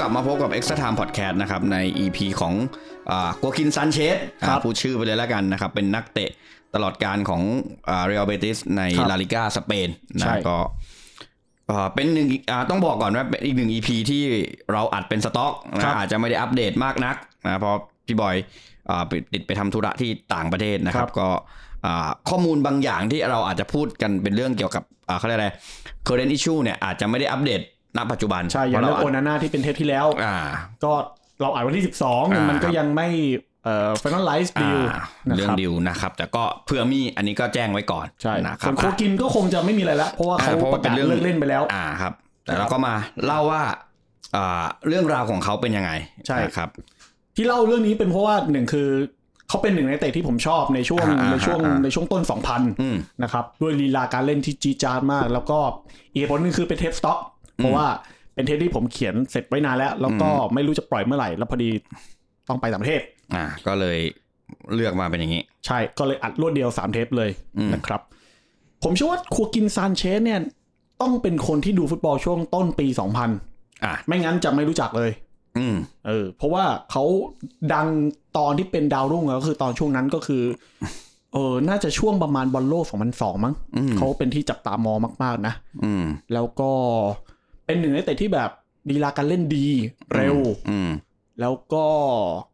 กลับมาพบกับ Extra Time Podcast นะครับใน EP ของฆัวกินซานเชซครับพูดชื่อไปเลยแล้วกันนะครับ เป็นนักเตะตลอดกาลของเรอัลเบติสในครับลาลิกาสเปนใช่นะก็เอ่อเป็นหนึ่งอ่าต้องบอกก่อนว่าเป็นอีกหนึ่ง EP ที่เราอัดเป็นสต็อกนะครับอาจจะไม่ได้อัปเดตมากนักนะเพราะพี่บอยอ่าไปติดไปทำธุระที่ต่างประเทศนะครับครับก็อ่าข้อมูลบางอย่างที่เราอาจจะพูดกันเป็นเรื่องเกี่ยวกับอ่าเขาเรียกอะไร current issue เนี่ยอาจจะไม่ได้อัปเดต ณปัจจุบัน ใช่อย่างเพเรื่ราะองเราโอนาน่าที่เป็นเทปที่แล้วอ่าก็เราอ่านวันที่อ่า12 มันก็ครับยังไม่เอ่อ finalize อ่า deal นะเรื่อคงรับดิวนะครับ แต่ก็เพื่อมีอันนี้ก็แจ้งไว้ก่อนใช่นะครัส่บวนโคกินก็คงจะไม่มีอะไรแล้วเพราะว่าเขาอ่าเพราะปว่าระเป็นกาศเรื่องเลิกเล่นไปแล้วอ่าครับ แต่เราก็มาเล่าว่าอ่าเรื่องราวของเขาเป็นยังไงใช่นะครับ ที่เล่าเรื่องนี้เป็นเพราะว่าหนึ่งคือเขาเป็นหนึ่งในเตะที่ผมชอบในช่วงอ่าในช่วงอ่าในช่วงต้นอืม2000 นะครับ ด้วยลีลาการเล่นที่จีดจาดมาก แล้วก็อีกเหตุผลหนึงคือเป็นเทปสต็อก เพราะว่าเป็นเทปที่ผมเขียนเสร็จไว้นานแล้ว แล้วก็ไม่รู้จะปล่อยเมื่อไหร่ แล้วพอดีต้องไปต่างประเทศ อ่า ก็เลยเลือกมาเป็นอย่างนี้ ใช่ก็เลยอัดรวดเดียว3เทปเลยอืมนะครับ ผมเชื่อว่าครัวกินซานเชสเนี่ย ต้องเป็นคนที่ดูฟุตบอลช่วงต้นปี2000อ่าไม่งั้นจะไม่รู้จักเลย อืมเออ เพราะว่าเขาดังตอนที่เป็นดาวรุ่งอะก็คือตอนช่วงนั้นก็คือเออ น่าจะช่วงประมาณบอลโลก2002มั้งอืมเขาเป็นที่จับตามองมาก ๆ นะ อืมแล้วก็ เป็นหนึ่งในเตะที่แบบดีลาการเล่นดีเร็วอืมแล้วก็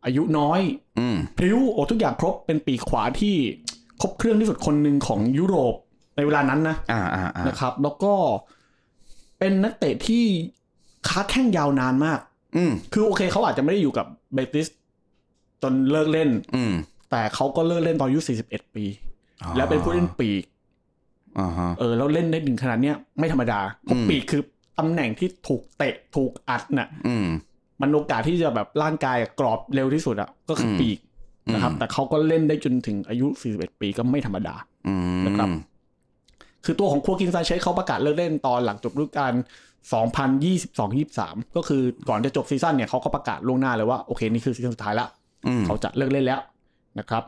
อายุน้อยอืมพริ้วโอ้ทุกอย่างครบเป็นปีกขวาที่ครบเครื่องที่สุดคนหนึ่งของยุโรปในเวลานั้นนะอ่าอ่าอ่านะครับ แล้วก็เป็นนักเตะที่ค้าแข้งยาวนานมาก อืมคือโอเคเขาอาจจะไม่ได้อยู่กับเบติสจนเลิกเล่น อืมแต่เขาก็เลิกเล่นตอนอายุ 41 ปี แล้วเป็นผู้เล่นปีกอ่าฮะเออแล้วเล่นได้ถึงขนาดเนี้ยไม่ธรรมดาเพราะอืมปีกคือ ตำแหน่งที่ถูกเตะถูกอัดน่ะอืมมันโอกาสที่จะแบบร่างกายอะกรอบเร็วที่สุดอะก็คืออมปีกนะครับอืมแต่เขาก็เล่นได้จนถึงอายุ41ปีก็ไม่ธรรมดาอืมนะครับคือตัวของฆัวกินซานเชซเขาประกาศเลิกเล่นตอนหลังจบฤดูกาล2022-23 ก็คือก่อนจะจบ season เนี่ยเขาก็ประกาศล่วงหน้าเลยว่าโอเคนี่คือ season สุดท้ายละอืมเขาจะเลิกเล่นแล้วนะครับ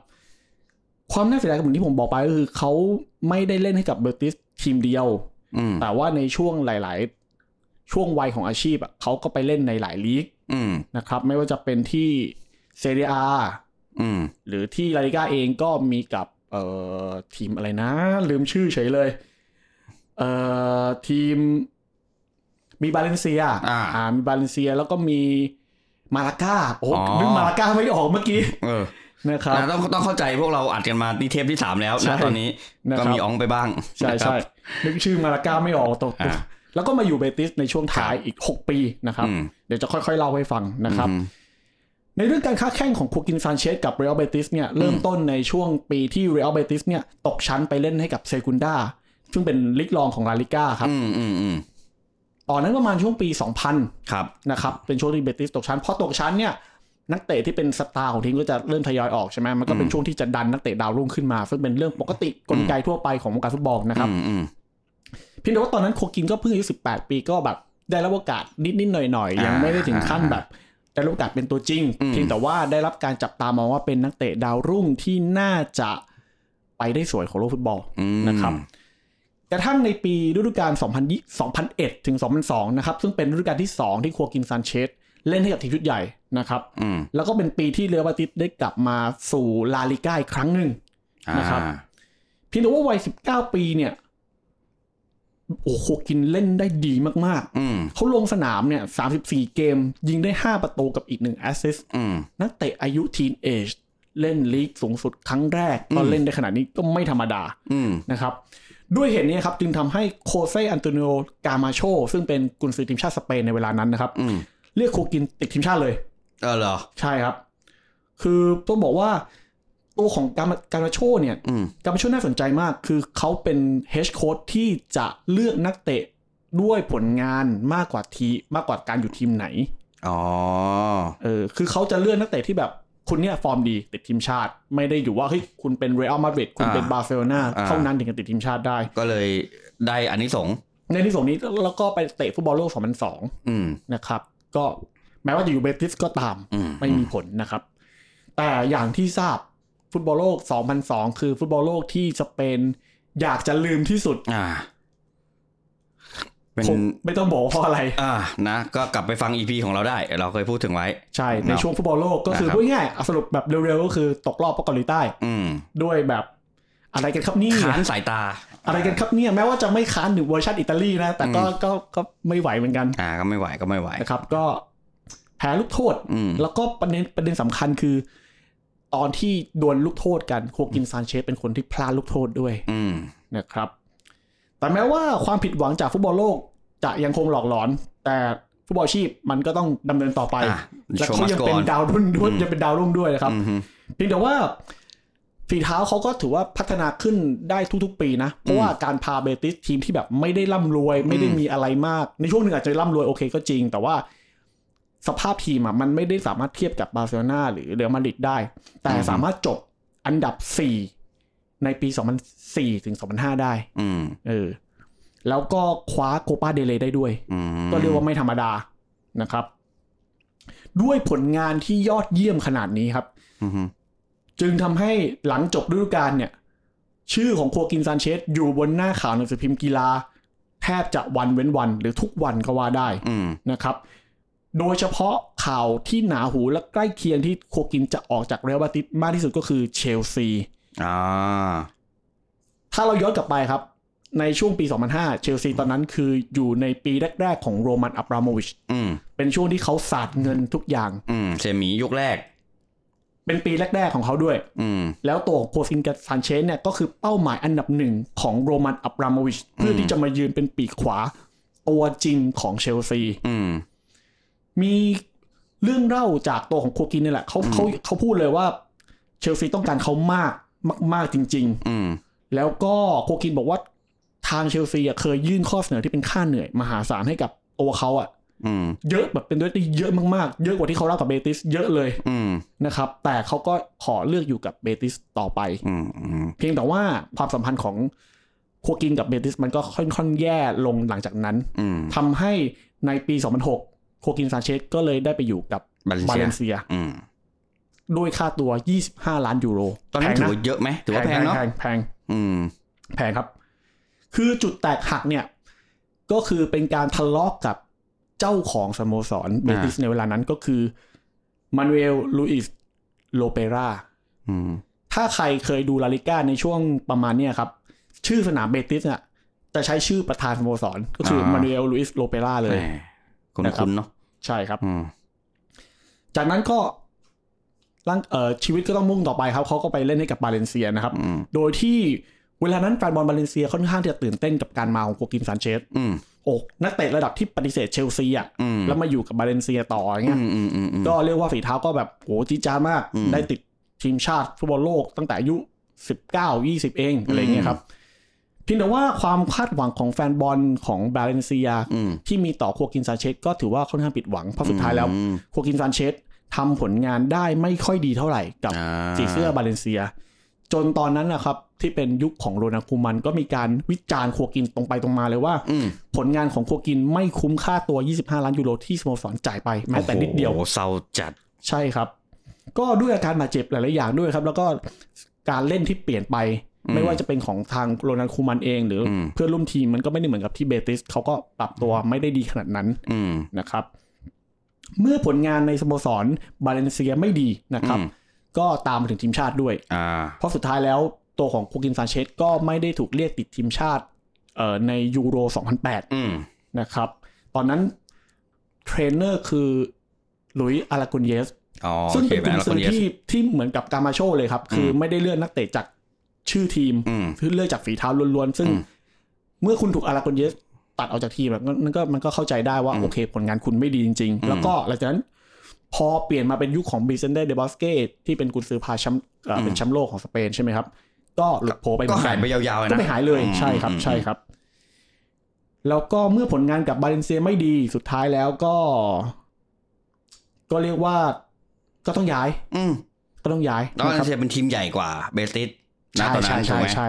ความน่าเสียดายกับเหมือนที่ผมบอกไปก็คือเขาไม่ได้เล่นให้กับเบอร์ติสทีมเดียวอืมแต่ว่าในช่วงหลาย ๆ ช่วงวัยของอาชีพอะเขาก็ไปเล่นในหลายลีกอืมนะครับไม่ว่าจะเป็นที่เซเรียอืมหรือที่ลาลิกาเองก็มีกับเอ่อทีมอะไรนะ ลืมชื่อเฉยเลยเอ่อทีมมีบาเลนเซียอ่ามีบาเลนเซียแล้วก็มีมาลาก้าโอ้อ๋อนึกมาลาก้าไม่ออกเมื่อกี้เออนะครับนะต้องต้องเข้าใจพวกเราอัดกันมานี่เทปที่สามแล้วใช่นะตอนนี้นะครับก็มีอองไปบ้าง ใช่นะครับใช่นึกชื่อมาลาก้าไม่ออกตกอ่า แล้วก็มาอยู่เบติสในช่วงท้ายอีก 6 ปีนะครับอืมเดี๋ยวจะค่อยๆเล่าให้ฟังนะครับอืมในเรื่องการค้าแข่งของฆัวกินซานเชซกับเรอัลเบติสเนี่ยเริ่มต้นในช่วงปีที่เรอัลเบติสเนี่ยตกชั้นไปเล่นให้กับเซกุนดาซึ่งเป็นลีกรองของลาลีกาครับอืมอืมอืมตอนนั้นประมาณช่วงปี 2000ครับนะครับ เป็นช่วงที่เบติสตกชั้นพอตกชั้นเนี่ยนักเตะที่เป็นสตาร์ของทีมก็จะเริ่มทยอยออกใช่ไหมมันก็เป็นช่วงที่จะดันนักเตะดาวรุ่งขึ้นมา ซึ่งเป็นเรื่องปกติกลไกทั่วไปของวงการฟุตบอลนะครับอืมอืมเพียง แต่ว่าตอนนั้นฆัวกินก็เพิ่งอายุ18ปีก็แบบได้รับโอกาสนิดๆหน่อยๆยังอ่าไม่ได้ถึงขั้นแบบได้รับโอกาสเป็นตัวจริงอืมเพียงแต่ว่าได้รับการจับตามองว่าเป็นนักเตะดาวรุ่งที่น่าจะไปได้สวยของโลกฟุตบอลอืมนะครับกระทั่งในปีฤดูกาล2020 2001ถึง2002นะครับซึ่งเป็นฤดูกาลที่ 2 ที่ครัวกินซานเชสเล่นให้กับทีมชุดใหญ่นะครับอืมแล้วก็เป็นปีที่เรอัลบาติสได้กลับมาสู่ลาลิก้าอีกครั้งหนึ่งนะครับอ่าเพียงแต่ว่าวัย 19 ปีเนี่ย โอ้ ฆัวกินเล่นได้ดีมากอืมๆเขาลงสนามเนี่ย34เกมยิงได้5ประตูกับอีกหนึ่ง assist อืมนักเตะอายุ teenage เล่นลีกสูงสุดครั้งแรกตอนอืมเล่นได้ขนาดนี้ก็ไม่ธรรมดาอืมนะครับ ด้วยเหตุนี้ครับจึงทำให้โฆเซอันโตนิโอกามาโช ซึ่งเป็นกุนซือทีมชาติสเปนในเวลานั้นนะครับอืมเรียกฆัวกินติดทีมชาติเลยเออเหรอใช่ครับ คือต้องบอกว่า ตัวของกามากามาโชเนี่ยอืมกามาโชน่าสนใจมากคือเขาเป็น head coach ที่จะเลือกนักเตะด้วยผลงานมากกว่าทีมากกว่าการอยู่ทีมไหนอ๋อเออคือเขาจะเลือกนักเตะที่แบบคุณเนี่ยฟอร์มดีติดทีมชาติ ไม่ได้อยู่ว่าเฮ้ยคุณเป็นเรอัลมาดริดคุณเป็นอ่าบาร์เซโลนาอ่าเท่านั้นถึงจะติดทีมชาติได้ ก็เลยได้อันนี้สงส์ในที่ส่งนี้แล้วก็ไปเตะฟุตบอลโลก2002อืมนะครับ ก็แม้ว่าจะอยู่เบติสก็ตามอืมไม่มีผลนะครับ แต่อย่างที่ทราบ ฟุตบอลโลก 2002 คือฟุตบอลโลกที่สเปนอยากจะลืมที่สุดอ่าเป็นผมไม่ต้องบอกว่าเพราะอะไร อ่านะ ก็กลับไปฟัง EP ของเราได้ เราเคยพูดถึงไว้ ใช่ ในเนาะช่วงฟุตบอลโลกก็คือนะครับพูดง่ายๆเอาสรุปแบบเร็วๆก็คือตกรอบเพราะเกาหลีใต้อืมด้วยแบบอะไรกันครับนี่ค้านสายตา อะไรกันครับเนี่ยแม้ว่าจะไม่ค้านถึงเวอร์ชันอิตาลีนะ แต่ก็อืมก็ก็ไม่ไหวเหมือนกัน อ่า ก็ไม่ไหวก็ไม่ไหวนะครับ ก็แพ้ลูกโทษอืมแล้วก็ประเด็นประเด็นสำคัญคือ ตอนที่ดวลลูกโทษกันโคกินซานเชสเป็นคนที่พลาดลูกโทษด้วยอืมนะครับ แต่แม้ว่าความผิดหวังจากฟุตบอลโลกจะยังคงหลอกหลอน แต่ฟุตบอลอาชีพมันก็ต้องดำเนินต่อไปอะและ show เขา must ยัง go เป็น on ดาวรุ่งด้วยอืมยังเป็นดาวรุ่งด้วยนะครับอืมฮึเพียงแต่ว่าฝีเท้าเขาก็ถือว่าพัฒนาขึ้นได้ทุกๆ ปีนะ เพราะว่าการพาเบติสทีมที่แบบไม่ได้ร่ำรวย ไม่ได้มีอะไรมาก ในช่วงหนึ่งอาจจะร่ำรวยโอเคก็จริง แต่ว่า สภาพทีมอะมันไม่ได้สามารถเทียบกับบาร์เซโลนาหรือเรอัลมาดริดได้ แต่สามารถจบอันดับ4ในปี 2004ถึง2005 ได้อืมเออแล้วก็คว้าโคปาเดลเรย์ได้ด้วยอืมก็เรียกว่าไม่ธรรมดานะครับ ด้วยผลงานที่ยอดเยี่ยมขนาดนี้ครับอืมฮึจึงทำให้หลังจบฤดูกาลเนี่ย ชื่อของโคกินซานเชสอยู่บนหน้าข่าวหนังสือพิมพ์กีฬา แทบจะวันเว้นวันหรือทุกวันก็ว่าได้อืมนะครับ โดยเฉพาะข่าวที่หนาหูและใกล้เคียงที่โคกินจะออกจากเรอัลมาดริดมากที่สุดก็คือเชลซีอ่าถ้าเราย้อนกลับไปครับ ในช่วงปี 2005 เชลซีตอนนั้นคืออยู่ในปีแรก ๆ ของโรมันอับราโมวิชอืมเป็นช่วงที่เขาสาดเงินทุกอย่างอืมเซมียุคแรก เป็นปีแรก ๆ ของเขาด้วยอืมแล้วตัวของโคซินกับซานเชสเนี่ยก็คือเป้าหมายอันดับหนึ่งของโรมันอับราโมวิชเพื่อที่จะมายืนเป็นปีกขวา ตัวจริงของเชลซีอื มมีเรื่องเล่าจากตัวของโคกินนี่แหละเขาเขาเขาพูดเลยว่าเชลซีต้องการเขามากมากๆจริงอืมๆแล้วก็โคกินบอกว่าทางเชลซีอะเคยยื่นข้อเสนอที่เป็นค่าเหนื่อยมหาศาลให้กับตัวเขาอะอืมเยอะแบบเป็นด้วยที่เยอะมากๆ เยอะกว่าที่เขาเล่ากับเบติสเยอะเลยอืมนะครับ แต่เขาก็ขอเลือกอยู่กับเบติสต่อไปอืมอืมเพียงแต่ว่าความสัมพันธ์ของฆัวกินกับเบติสมันก็ค่อยๆแย่ลงหลังจากนั้นอืมทำให้ในปี 2006 ฆัวกินซานเชซก็เลยได้ไปอยู่กับบาเลนเซียเลนเซียอืมด้วยค่าตัว 25 ล้านยูโร ตอนนั้นแพถืงอว่าเยอะไหมถือว่าแพงเนาะแพงแพงอืมแพงครับ คือจุดแตกหักเนี่ย ก็คือเป็นการทะเลาะกับเจ้าของสโมสรเบติสในเวลานั้นก็คือมานูเอลรุยซ์เดโลเปราอืมถ้าใครเคยดูลาลิก้าในช่วงประมาณเนี้ยครับ ชื่อสนามเบติสเนี่ยจะใช้ชื่อประธานสโมสร ก็คือมานูเอลรุยซ์เดโลเปราเลยแหม คุณนะครับคุณเนาะใช่ครับอืมจากนั้นก็ร่างเอ่อชีวิตก็ต้องมุ่งต่อไปครับเขาก็ไปเล่นให้กับบาเลนเซียนะครับอืมโดยที่เวลานั้นแฟนบอลบาเลนเซียค่อนข้างที่จะตื่นเต้นกับการมาของฆัวกินซานเชซอืมโอ้นักเตะระดับที่ปฏิเสธเชลซีอะอืมแล้วมาอยู่กับบาเลนเซียต่ออย่างเงี้ยอืมอืมอืมอืมก็เรียกว่าฝีเท้าก็แบบโหจี๊ดจ๊าดมากอืมได้ติดทีมชาติฟุตบอลโลกตั้งแต่อายุสิบเก้ายี่สิบเองอะไรเงี้ยครับเพียง แต่ว่าความคาดหวังของแฟนบอลของบาเลนเซียอืมที่มีต่อฆัวกินซานเชซก็ถือว่าค่อนข้างผิดหวังเพราะสุดท้ายแล้วอืมฆัวกินซานเชซทำผลงานได้ไม่ค่อยดีเท่าไหร่กับอ่าสีเสื้อบาเลนเซีย จนตอนนั้นนะครับที่เป็นยุคของโรนัลด์คูมันก็มีการวิจารณ์ฆัวกินตรงไปตรงมาเลยว่าอืมผลงานของฆัวกินไม่คุ้มค่าตัว 25 ล้านยูโรที่สโมสรจ่ายไปแม้แต่นิดเดียวโอ้โหเศร้าจัดใช่ครับ ก็ด้วยอาการบาดเจ็บหลายๆอย่างด้วยครับ แล้วก็การเล่นที่เปลี่ยนไปอืม ไม่ว่าจะเป็นของทางโรนัลด์คูมันเองหรืออมเพื่อนร่วมทีมมันก็ไม่ได้เหมือนกับที่เบติสเขาก็ปรับตัวไม่ได้ดีขนาดนั้นอืมนะครับ เมื่อผลงานในสโมสรบาเลนเซียไม่ดีนะครับอืมก็ตามมาถึงทีมชาติด้วยอ่าเพราะสุดท้ายแล้วตัวของฆัวกินซานเชซก็ไม่ได้ถูกเรียกติดทีมชาติเอ่อในยูโร 2008อืมนะครับ ตอนนั้นเทรนเนอร์คือหลุยส์อาราโกเนสอ๋อซึ่งโอเคเป็นกุนแล้วซืคนอเยสที่ที่เหมือนกับกามาโช่เลยครับ คืออมไม่ได้เลือกนักเตะจาก ชื่อทีมอืมคือเลือกจากฝีเท้าล้วนๆซึ่งอืมเมื่อคุณถูกอารากุนเยสตัดออกจากทีมแบบนั้นก็มันก็เข้าใจได้ว่าอืมโอเค ผลงานคุณไม่ดีจริงอืมๆแล้วก็หลังจากนั้นพอเปลี่ยนมาเป็นยุคของบิเซนเดเดบอสเกที่เป็นกุนซือพาแชมป์เอ่อเป็นแชมป์โลกของสเปนใช่ไหมครับ ก็หลุดโผไปเหก็มือนหากัยนไปยาวๆเลยก็นะไม่หายเลยอืมใช่ครับอืมใช่ครับ แล้วก็เมื่อผลงานกับบาเลนเซียไม่ดีสุดท้ายแล้วก็ ก็เรียกว่าก็ต้องย้าย อืมก็ต้องย้ายตอนนะคนั้รับนเชียเป็นทีมใหญ่กว่าเบติสนะ ใช่ตอนนั้ใช่นถูกใช่ไหมใช่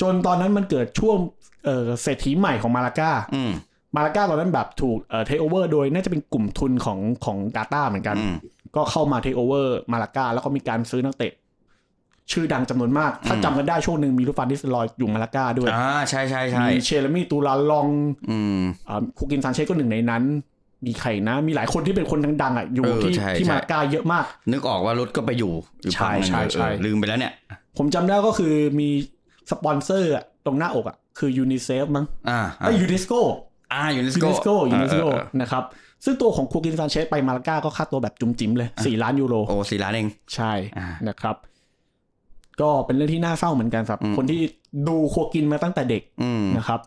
จนตอนนั้นมันเกิดช่วงเอ่อเศรษฐีใหม่ของมาลาก้าอืมมาลาก้าตอนนั้นแบบถูกเอ่อเทคโอเวอร์โดยน่าจะเป็นกลุ่มทุนของของกาตาเหมือนกันอืมก็เข้ามาเทคโอเวอร์มาลาก้าแล้วก็มีการซื้อนักเตะ ชื่อดังจำนวนมาก ถ้าอืมจำกันได้ช่วงหนึ่งมีลูฟานดิสลอยอยู่มาลาก้าด้วยอ่าใช่ใช่ใช่มีเชลมี่ตูลาลองอืมอ่าคูกินซานเชสก็หนึ่งในนั้น มีใครนะ มีหลายคนที่เป็นคนดังๆอะอยู่เออที่ใช่ที่ใช่มาลาก้าเยอะมาก นึกออกว่ารถก็ไปอยู่อยู่ใช่ฝั่งหนึ่งใช่ใช่เออลืมไปแล้วเนี่ย ผมจำได้ก็คือมีสปอนเซอร์อะตรงหน้าอกอะคือยูนิเซฟมั้งอ่าไอ้ยูนิสโกอ่ายูนิสยูโกนิสโกยูนิสโกเออเออนะครับซึ่งตัวของคูกินซานเชสไปมาลาก้าก็ค่าตัวแบบจุ๋มจิ๋มเลยสี่ล้านยูโรโอ้สี่ล้านเองใช่อ่านะครับ ก็เป็นเรื่องที่น่าเศร้าเหมือนกันสำหรับอืมคนที่ดูโคกินมาตั้งแต่เด็กอืมนะครับ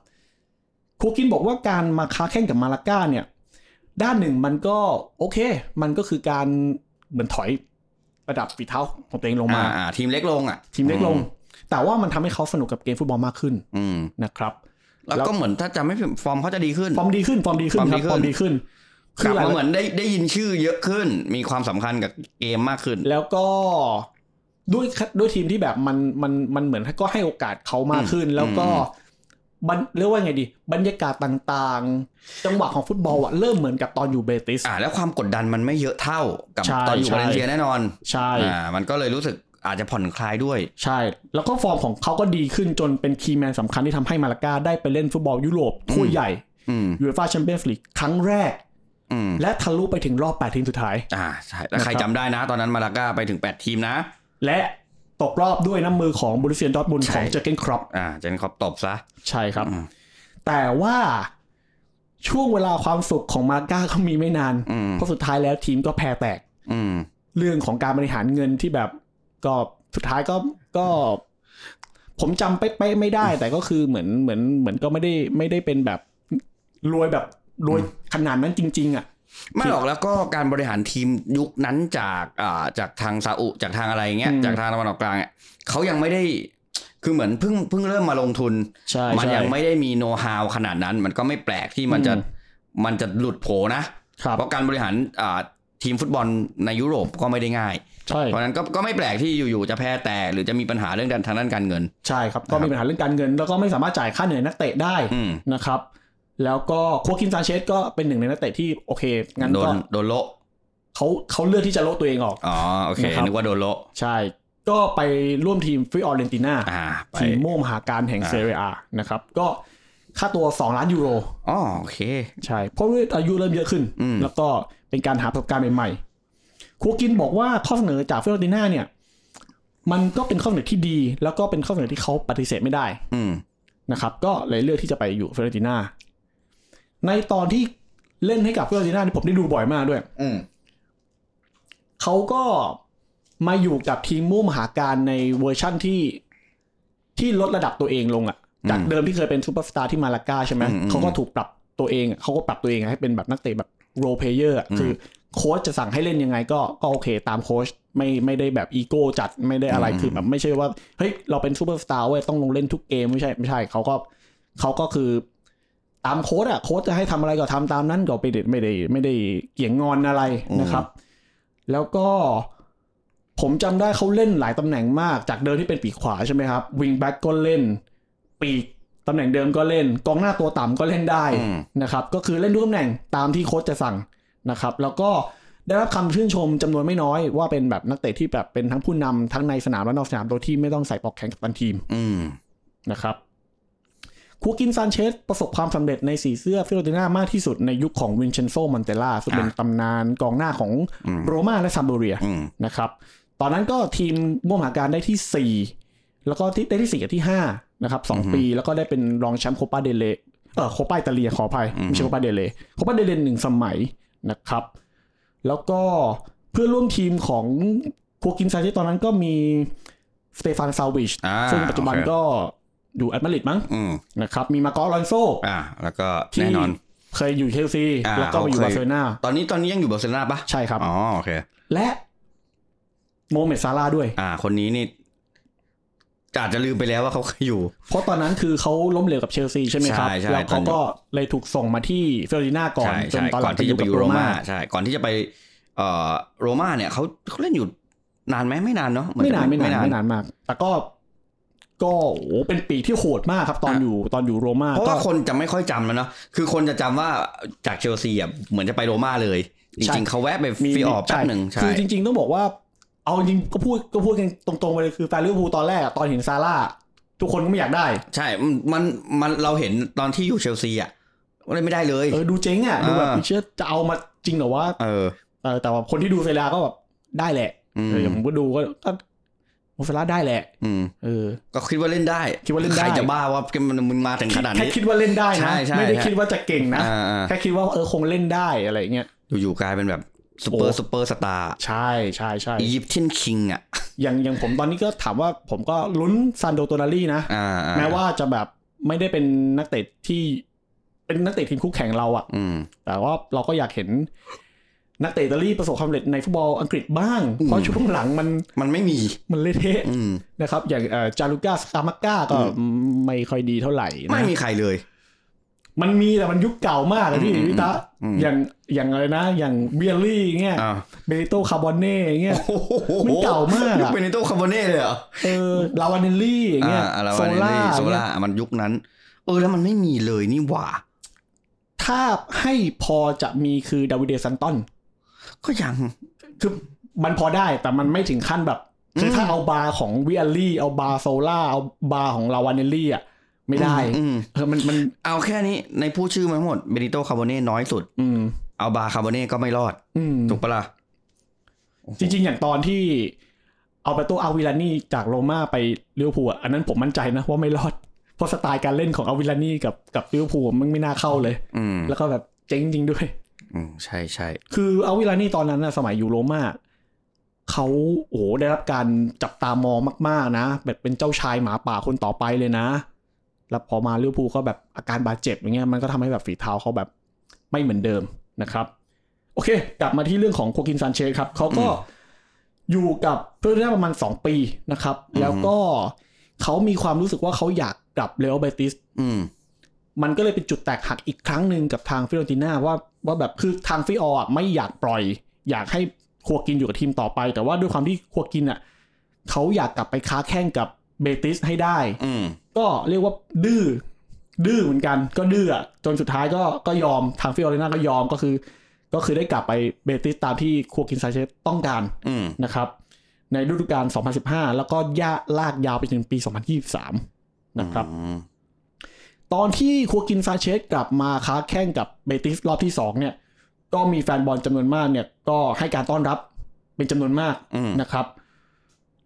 โคกินบอกว่าการมาค้าแข่งกับมาลาก้าเนี่ย ด้านหนึ่งมันก็โอเค มันก็คือการเหมือนถอย ระดับฝีเท้าของตัวเองลงมาอ่าอ่าทีมเล็กลงอะ ทีมเล็กลง แต่ว่ามันทำให้เขาสนุกกับเกมฟุตบอลมากขึ้นอืมนะครับ แล้วก็เหมือนถ้าจะไม่ผิดฟอร์มเขาจะดีขึ้น ฟอร์มดีขึ้นฟอร์มดีขึ้นครับฟอร์มคดีขึ้นฟอร์มดีขึ้นกลับกลายมาเหมือนได้ได้ยินชื่อเยอะขึ้น มีความสำคัญกับเกมมากขึ้น แล้วก็ด้วยด้วยทีมที่แบบมันมันมันเหมือนก็ให้โอกาสเขามากขึ้น แล้วก็อืมบัน เรียกว่าไงดี บรรยากาศต่างๆ จังหวะของฟุตบอลอะเริ่มเหมือนกับตอนอยู่เบติสอ่าแล้วความกดดันมันไม่เยอะเท่ากับใช่ตอนอยู่ใช่วาเลนเซียแน่นอนใช่อ่ามันก็เลยรู้สึกอาจจะผ่อนคลายด้วย ใช่ แล้วก็ฟอร์มของเขาก็ดีขึ้นจนเป็น key man สำคัญที่ทำให้มาลาก้าได้ไปเล่นฟุตบอลยุโรปถ้วยใหญ่อืมยูเอฟ่าแชมเปี้ยนส์ลีกครั้งแรกอืมและทะลุไปถึงรอบ 8 ทีมสุดท้าย อ่าใช่แล้วใครนะครับจำได้นะ ตอนนั้นมาลาก้าไปถึง 8 ทีมนะ และ ตกรอบด้วยน้ำมือของบรูเซียนดอร์ทมุนด์ใช่ของเจอร์เกนครอปอ่าเจนคอบตบซะใช่ครับอืมแต่ว่าช่วงเวลาความสุขของมาก้าก็มีไม่นานอืมเพราะสุดท้ายแล้วทีมก็แพ้แตกอืมเรื่องของการบริหารเงินที่แบบก็สุดท้ายก็ก็ ผมจำเป๊ะๆไม่ได้ แต่ก็คือเหมือนเหมือนเหมือนก็ไม่ได้ไม่ได้เป็นแบบรวยแบบรวยขนาดนั้นจริง ๆ อะ ไม่หรอกแล้วก็การบริหารทีมยุคนั้นจากอ่าจากทางซาอุจากทางอะไรเงี้ยอืมจากทางตะวันออกกลางเนี่ยเขายังไม่ได้คือเหมือนเพิ่งเพิ่งเริ่มมาลงทุนใช่มันใช่ยังไม่ได้มีโน้ตฮาวขนาดนั้น มันก็ไม่แปลกที่มันจะอืมมันจะหลุดโผนะครับเพราะการบริหารอ่าทีมฟุตบอลในยุโรปก็ไม่ได้ง่ายใช่เพราะฉะนั้นก็ก็ไม่แปลกที่อยู่ๆจะแพ้แต่หรือจะมีปัญหาเรื่องการทางด้านการเงิน ใช่ครับก็มีปัญหาเรื่องการเงิน แล้วก็ไม่สามารถจ่ายค่าเหนื่อยนักเตะได้อืมนะครับ แล้วก็ฆัวกินซานเชซก็เป็นหนึ่งในนักเตะที่โอเคงั้นโดก็นโดนโละเขาเขาเลือกที่จะลดตัวเองออกอ๋อโอเคนะครับนึกว่าโดนโละใช่ก็ไปร่วมทีมฟิออเรนติน่าอ่าไปทีมม่วงมหากาฬแห่งอ่าเซเรียอานะครับ ก็ค่าตัว 2 ล้านยูโรอ๋อโอเค ใช่ เพราะว่าอายุเริ่มเยอะขึ้นอืมแล้วก็เป็นการหาประสบการณ์ใหม่ๆฆัวกินบอกว่าข้อเสนอจากฟิออเรนติน่าเนี่ย มันก็เป็นข้อเสนอที่ดี แล้วก็เป็นข้อเสนอที่เขาปฏิเสธไม่ได้ อืมนะครับ ก็เลยเลือกที่จะไปอยู่ฟิออเรนติน่า ในตอนที่เล่นให้กับฟิออเรนติน่านี่ผมได้ดูบ่อยมากด้วยอืมเขาก็มาอยู่กับทีมม่วงมหากาฬในเวอร์ชั่นที่ที่ลดระดับตัวเองลงอะ่ะจากเดิมที่เคยเป็นซูเปอร์สตาร์ที่มาลาก้าใช่ไหมอืมอืมเขาก็ถูกปรับตัวเองอะเขาก็ปรับตัวเองให้เป็นแบบนักเตะแบบ role player อืมคือโค้ชจะสั่งให้เล่นยังไงก็ก็โอเคตามโค้ชไม่ไม่ได้แบบอีโก้จัดไม่ได้อะไรอืมคือแบบไม่ใช่ว่าเฮ้ยเราเป็นซูเปอร์สตาร์เว้ยต้องลงเล่นทุกเกมไม่ใช่ไม่ใช่เขาก็เขาก็คือ ตามโค้ชอะโค้ชจะให้ทำอะไรก็ทำตามนั้นก็ไม่ได้ไม่ได้ไม่ได้เกี่ยงงอนอะไรนะครับ แล้วก็ผมจำได้เขาเล่นหลายตำแหน่งมากจากเดิมที่เป็นปีกขวาใช่ไหมครับ wing back ก็เล่น ปีกตำแหน่งเดิมก็เล่น กองหน้าตัวต่ำก็เล่นได้อืมนะครับ ก็คือเล่นทุกตำแหน่งตามที่โค้ชจะสั่งนะครับ แล้วก็ได้รับคำชื่นชมจำนวนไม่น้อยว่าเป็นแบบนักเตะที่แบบเป็นทั้งผู้นำทั้งในสนามและนอกสนามโดยที่ไม่ต้องใส่ปลอกแขนกัปตันทีมอืมนะครับ ฆัวกินซานเชซประสบความสำเร็จในสีเสื้อฟิออเรนติน่ามากที่สุดในยุคของวินเชนโซมอนเตลล่าซึ่งเป็นอะตำนานกองหน้าของอืมโรม่าและซัมพ์โดเรียอืมนะครับตอนนั้นก็ทีมม่วงมหากาฬได้ที่ 4 แล้วก็ที่ได้ที่4กับที่5นะครับสองอือฮึปีแล้วก็ได้เป็นรองแชมป์โคปาเดลเรย์เออโคปาอิตาเลียขออภัยอือฮึไม่ใช่โคปาเดลเรย์โคปาเดลเรย์หนึ่งสมัยนะครับ แล้วก็เพื่อนร่วมทีมของฆัวกินซานเชซตอนนั้นก็มีสเตฟานซาวิชอ่าซึ่งปัจจุบันโอเคก็ อยู่แอตมาดริดมั้งอืมนะครับ มีมาร์กอสอลอนโซอ่า แล้วก็ที่แน่นอนเคยอยู่เชลซีอ่าแล้วก็มาอยู่เขาเคยบาร์เซโลนาตอนนี้ตอนนี้ยังอยู่บาร์เซโลนาปะใช่ครับอ๋อโอเคและโมฮาเหม็ดซาลาห์ด้วย อ่า คนนี้นี่อาจจะลืมไปแล้วว่าเขาเคยอยู่ เพราะตอนนั้นคือเขาล้มเหลวกับเชลซีใช่ไหมครับใช่ใช่แล้วเขาก็เลยถูกส่งมาที่ฟิออเรนติน่าก่อนใช่จนใช่ตอนหก่ลัอนงที่จะไปอยู่กับโรม่าใช่ ก่อนที่จะไปเอ่อโรม่าเนี่ยเขาเขาเล่นอยู่นานไหมไม่นานเนาะเหอไม่จะนานไม่นานไม่นานมาก แต่ก็ ก็โอ้โหเป็นปีที่โหดมากครับตอนอยู่ตอนอยู่โรม่าเพราะก็ว่าคนจะไม่ค่อยจำแล้วเนาะคือคนจะจำว่าจากเชลซีอะเหมือนจะไปโรม่าเลยจใช่ริงๆเขาแวะไปมีฟรีออกแป๊บหนึ่งใช่คือจริง ๆ ต้องบอกว่า เอาจริงก็พูดก็พูดกันตรงๆไปเลยคือแฟนลิเวอร์พูลตอนแรกอะตอนเห็นซาร่าทุกคนก็ไม่อยากได้ ใช่ มันมันมันเราเห็นตอนที่อยู่เชลซีอะก็เลยไม่ได้เลยเออดูเจ๊งอะดูแบบอ่าเชื่อจะเอามาจริงเหรอว่าเออเออแต่ว่าคนที่ดูเซราก็แบบได้แหละอืมเอออย่างผมก็ดูก็ ก็โมเซราได้แหละอืมเออ ก็คิดว่าเล่นได้ คิดว่าเล่นได้ใครจะบ้าว่ามันมึงมาถึงขนาดแค่นี้คิดว่าเล่นได้ใช่นะใช่ไม่ได้ใช่คิดว่าจะเก่งนะอ่าอ่าแค่คิดว่าเออคงเล่นได้อะไรเงี้ยอยู่ๆกลายเป็นแบบซูเปอร์โอ้ซูเปอร์สตาร์ใช่ใช่ใช่อียิปเทียนคิงอะอย่างอย่างผมตอนนี้ก็ถามว่าผมก็ลุ้นซานโดรโตนาลีนะอ่าอ่แม้ว่าจะแบบไม่ได้เป็นนักเตะที่เป็นนักเตะทีมคู่แข่งเราอะอืมแต่ว่าเราก็อยากเห็น นักเตะอิตาลีประสบความสำเร็จในฟุตบอลอังกฤษบ้างอืมเพราะช่วงหลังมันมันไม่มีมันเละเทะอืมนะครับ อย่างเอ่อจานลูก้าสคามัคก้าก็อืไม่ค่อยดีเท่าไหร่ ไม่นะมีใครเลย มันมีแต่มันยุคเก่ามากอะพี่อืมวิตาอืมอย่างอย่างอะไรนะ อย่างวิอัลลี่เงี้ยอ่าเบนิโตคาร์โบเน่เงี้ยโอ้โหมันเก่ามากอะยุคเบนิโตคาร์โบเน่เลยเหรอเออราวาเนลลี่อย่างเงี้ยอ่าลาวาโซเนลล่าลี่โซเงี้ล่ายมันยุคนั้น เออแล้วมันไม่มีเลยนี่หว่า ถ้าให้พอจะมีคือดาวิเดซานตอน ก็ยังคือมันพอได้แต่มันไม่ถึงขั้นแบบคือมถ้าเอาบาร์ของวิอัลลี่เอาบาร์โซล่าเอาบาร์ของราวาเนลลี่อะไม่ได้อืมเออมันมันเอาแค่นี้ในผู้ชื่อมาทั้งหมดเบนิโตคาร์โบเน่น้อยสุด อืมเอาบาคาร์โบเน่ก็ไม่รอด อืมถูกปะล่ะจริง ๆ อย่างตอนที่เอาไปตัวอควิลานี่จากโรม่าไปลิเวอร์พูลอะอันนั้นผมมั่นใจนะว่าไม่รอด เพราะสไตล์การเล่นของอควิลานี่กับกับลิเวอร์พูลมันไม่น่าเข้าเลยอืมแล้วก็แบบเจ๊งจริงด้วย อืมใช่ใช่คืออควิลานี่ตอนนั้นนะสมัยอยู่โรม่าเขาโอ้โหได้รับการจับตามองมาก ๆ นะ แบบเป็นเจ้าชายหมาป่าคนต่อไปเลยนะ แล้วพอมาลิเวอร์พูลก็แบบอาการบาดเจ็บอย่างเงี้ยมันก็ทำให้แบบฝีเท้าเขาแบบไม่เหมือนเดิมนะครับ โอเค กลับมาที่เรื่องของฆัวกินซานเชซครับเขาก็อยู่กับเพื่อนได้ประมาณ 2 ปีนะครับ แล้วก็เขามีความรู้สึกว่าเขาอยากกลับเรอัลเบติสอื มมันก็เลยเป็นจุดแตกหักอีกครั้งหนึ่งกับทางฟิออเรนติน่าว่าว่าแบบคือทางฟิอออะไม่อยากปล่อย อยากให้ฆัวกินอยู่กับทีมต่อไป แต่ว่าด้วยความที่ฆัวกินอะเขาอยากกลับไปค้าแข่งกับเบติสให้ได้ อืมก็เรียกว่าดื้อดื้อเหมือนกันก็ดื้ออะจนสุดท้ายก็ก็ยอมทางฟิออเรนติน่าก็ยอมก็คือ ก็คือได้กลับไปเบติสตามที่ฆัวกินซานเชซต้องการอืมนะครับ ในฤดูกาล 2015 แล้วก็ย่าลากยาวไปถึงปี 2023 นะครับอืม ตอนที่ฆัวกินซานเชซกลับมาค้าแข่งกับเบติสรอบที่2เนี่ยก็มีแฟนบอลจำนวนมากเนี่ยก็ให้การต้อนรับเป็นจำนวนมากอืมนะครับ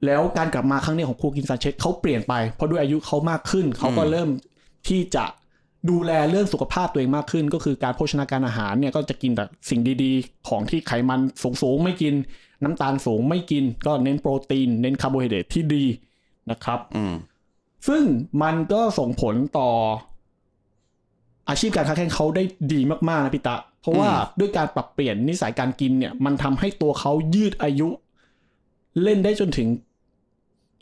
แล้วการกลับมาครั้งนี้ของคัวกินซาเชสเขาเปลี่ยนไปเพราะด้วยอายุเขามากขึ้น เขาก็เริ่มที่จะดูแลเรื่องสุขภาพตัวเองมากขึ้น ก็คือการโภชนาการอาหารเนี่ยก็จะกินแต่สิ่งดีๆ ของที่ไขมันสูงๆไม่กิน น้ำตาลสูงไม่กิน ก็เน้นโปรตีน เน้นคาร์โบไฮเดรตที่ดีนะครับอืมซึ่งมันก็ส่งผลต่อ อาชีพการค้าแข่งเขาได้ดีมากๆนะพี่ตะเพราะว่าด้วยการปรับเปลี่ยนนิสัยการกินเนี่ยมันทำให้ตัวเขายืดอายุเล่นได้จนถึง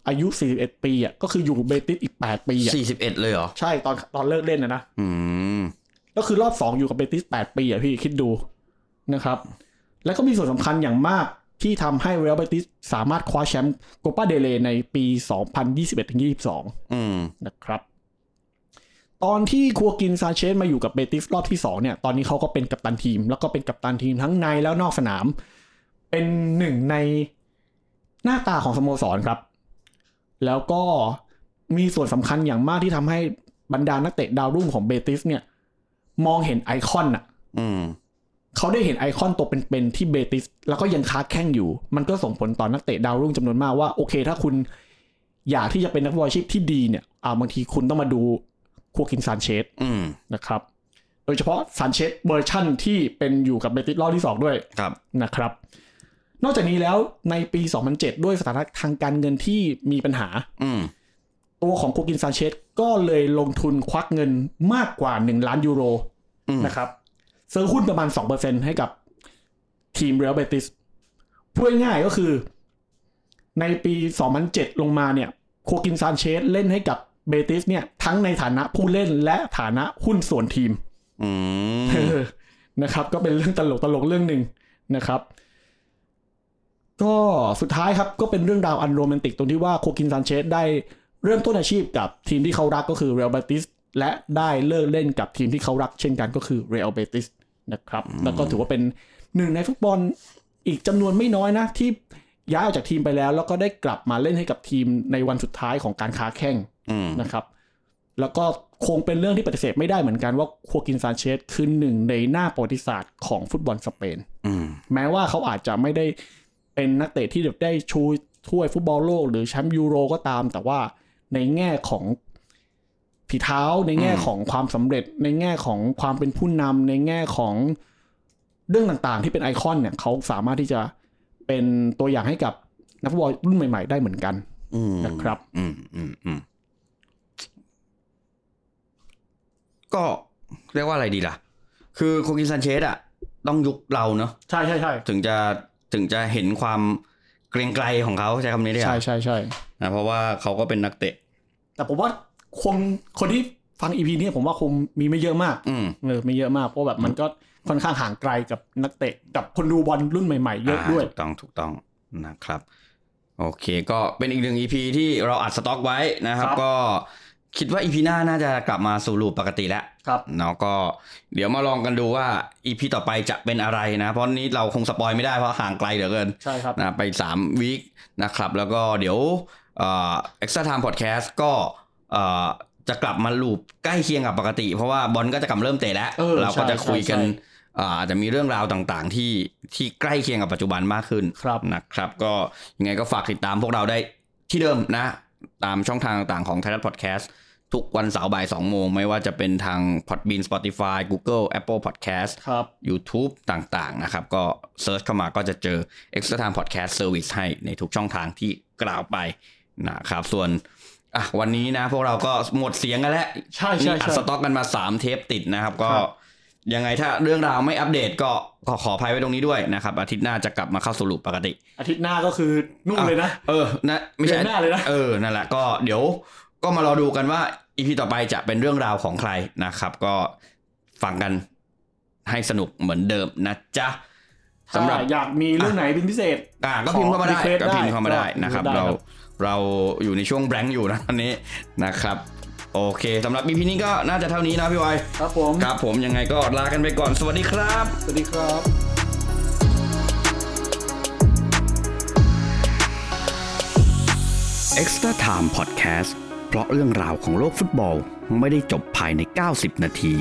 อายุ41ปีอะก็คืออยู่เบติสอีก 8 ปีอะสี่สิบเอ็ดเลยเหรอ ใช่ตอนตอนเลิกเล่นนะนะอืมก็คือรอบ 2 อยู่กับเบติส 8 ปีอะพี่คิดดูนะครับ แล้วก็มีส่วนสำคัญอย่างมากที่ทำให้เรอัลเบติสสามารถคว้าแชมป์โกปาเดเลในปี 2021-22อืมนะครับ ตอนที่คัวกินซาเชสมาอยู่กับเบติสรอบที่สองเนี่ยตอนนี้เขาก็เป็นกัปตันทีมแล้วก็เป็นกัปตันทีมทั้งในแล้วนอกสนาม เป็นหนึ่งในหน้าตาของสโมสรครับ แล้วก็มีส่วนสำคัญอย่างมากที่ทำให้บรรดานักเตะดาวรุ่งของเบติสเนี่ย มองเห็นไอคอนอะอืมเขาได้เห็นไอคอนตัวเป็นๆที่เบติสแล้วก็ยังค้าแข่งอยู่ มันก็ส่งผลต่อนักเตะดาวรุ่งจำนวนมากว่าโอเค ถ้าคุณอยากที่จะเป็นนักบอลอาชีพที่ดีเนี่ยอ่าบางทีคุณต้องมาดูคั วกินซานเชสอืมนะครับโดยเฉพาะซานเชซเวอร์ชั่นที่เป็นอยู่กับเบติสรอบที่สองด้วยครับนะครับนอกจากนี้แล้วในปี 2007 ด้วยสถานะทางการเงินที่มีปัญหาอืมตัวของฆัวกินซานเชซก็เลยลงทุนควักเงินมากกว่า 1 ล้านยูโรอืมนะครับซื้อหุ้นประมาณ 2%ให้กับทีมเรอัลเบติสพูดง่ายๆก็คือ ในปี 2007 ลงมาเนี่ย ฆัวกินซานเชซเล่นให้กับ เบติสเนี่ยทั้งในฐานะผู้เล่นและฐานะหุ้นส่วนทีมอืมเออนะครับ ก็เป็นเรื่องตลกตลกๆเรื่องหนึ่งนะครับ ก็สุดท้ายครับก็เป็นเรื่องราวอันโรแมนติกตรงที่ว่าฆัวกินซานเชซได้เริ่มต้นอาชีพกับทีมที่เขารักก็คือเรอัลเบติสและได้เลิกเล่นกับทีมที่เขารักเช่นกันก็คือเรอัลเบติสนะครับ แล้วก็ถือว่าเป็นหนึ่งในฟุตบอลอีกจำนวนไม่น้อยนะที่ย้ายออกจากทีมไปแล้ว แล้วก็ได้กลับมาเล่นให้กับทีมในวันสุดท้ายของการค้าแข้งอืม นะครับ แล้วก็คงเป็นเรื่องที่ปฏิเสธไม่ได้เหมือนกันว่าฆัวกินซานเชซคือหนึ่งในหน้าประวัติศาสตร์ของฟุตบอลสเปนอืมแม้ว่าเขาอาจจะไม่ได้เป็นนักเตะที่แบบได้ชูถ้วยฟุตบอลโลกหรือแชมป์ยูโรก็ตาม แต่ว่าในแง่ของฝีเท้าในแง่ของความสำเร็จ ในแง่ของความเป็นผู้นำในแง่ของเรื่องต่างๆ ที่เป็นไอคอนเนี่ยเขาสามารถที่จะเป็นตัวอย่างให้กับนักฟุตบอลรุ่นใหม่ ๆ ได้เหมือนกันอืมนะครับ อืมอืมอืม ก็เรียกว่าอะไรดีล่ะ คือโคกินซันเชสอะต้องยุคเราเนาะใช่ใช่ใช่ถึงจะถึงจะเห็นความเกรงไกลของเขาใช้คำนี้ได้ไหมใช่ใช่ใช่นะเพราะว่าเขาก็เป็นนักเตะ แต่ผมว่าคงคนที่ฟังอีพีนี้ผมว่าคงมีไม่เยอะมากอืมเออไม่เยอะมากเพราะแบบมันก็ค่อนข้างห่างไกลกับนักเตะกับคนดูบอลรุ่นใหม่ๆ เยอะด้วยถูกต้องถูกต้องนะครับ โอเค ก็เป็นอีกหนึ่ง EP ที่เราอัดสต็อกไว้นะครับครับก็ คิดว่า EP หน้าน่าจะกลับมาสู่รูปปกติแล้วครับเนาะก็เดี๋ยวมาลองกันดูว่า EP ต่อไปจะเป็นอะไรนะ เพราะนี้เราคงสปอยไม่ได้เพราะห่างไกลเหลือเกินใช่ครับนะไป3วีคนะครับ แล้วก็เดี๋ยวเอ่อ extra time podcast ก็เอ่อจะกลับมาลูปใกล้เคียงกับปกติ เพราะว่าบอลก็จะกลับเริ่มเตะแล้วเออเราก็จะใช่คุยกันใช่อ่าอาจจะมีเรื่องราวต่างๆ ที่ที่ใกล้เคียงกับปัจจุบันมากขึ้นครับนะครับ ก็ยังไงก็ฝากติดตามพวกเราได้ที่เดิมนะ ตามช่องทางต่างๆของไทยรัฐพอดแคสต์ทุกวันเสาร์บ่าย2โมง ไม่ว่าจะเป็นทาง Podbean Spotify Google Apple Podcast ครับ YouTube ต่างๆนะครับ ก็search เข้ามาก็จะเจอ Extra Time Podcast Service ให้ในทุกช่องทางที่กล่าวไปนะครับ ส่วนอะวันนี้นะพวกเราก็หมดเสียงกันแล้วใช่ใช่นี่อัดใช่สต็อกกันมา 3 เทปติดนะครับ ก็ครับ ยังไงถ้าเรื่องราวไม่อัปเดตก็ก็ขออภัยไว้ตรงนี้ด้วยนะครับ อาทิตย์หน้าจะกลับมาเข้าสู่รูปปกติ อาทิตย์หน้าก็คือนุ่มเลยนะ เออนะไม่ใช่เดือนหน้าเลยนะเออนั่นแหละก็เดี๋ยวก็มารอดูกันว่า EP ต่อไปจะเป็นเรื่องราวของใครนะครับ ก็ฟังกันให้สนุกเหมือนเดิมนะจ๊ะสำหรับถ้าอยากมีเรื่องไหนเป็นพิเศษ อ่า ก็พิมพ์เข้ามาได้ขอ request ก็พิมพ์เข้ามาได้ได้นะครับได้เราครับเราอยู่ในช่วงแบงค์อยู่นะตอนนี้นะครับ โอเคสำหรับ EP นี้ก็น่าจะเท่านี้นะพี่วอยครับผมครับผมยังไงก็ลากันไปก่อนสวัสดีครับ สวัสดีครับ Extra Time Podcast เพราะเรื่องราวของโลกฟุตบอลไม่ได้จบภายใน 90 นาที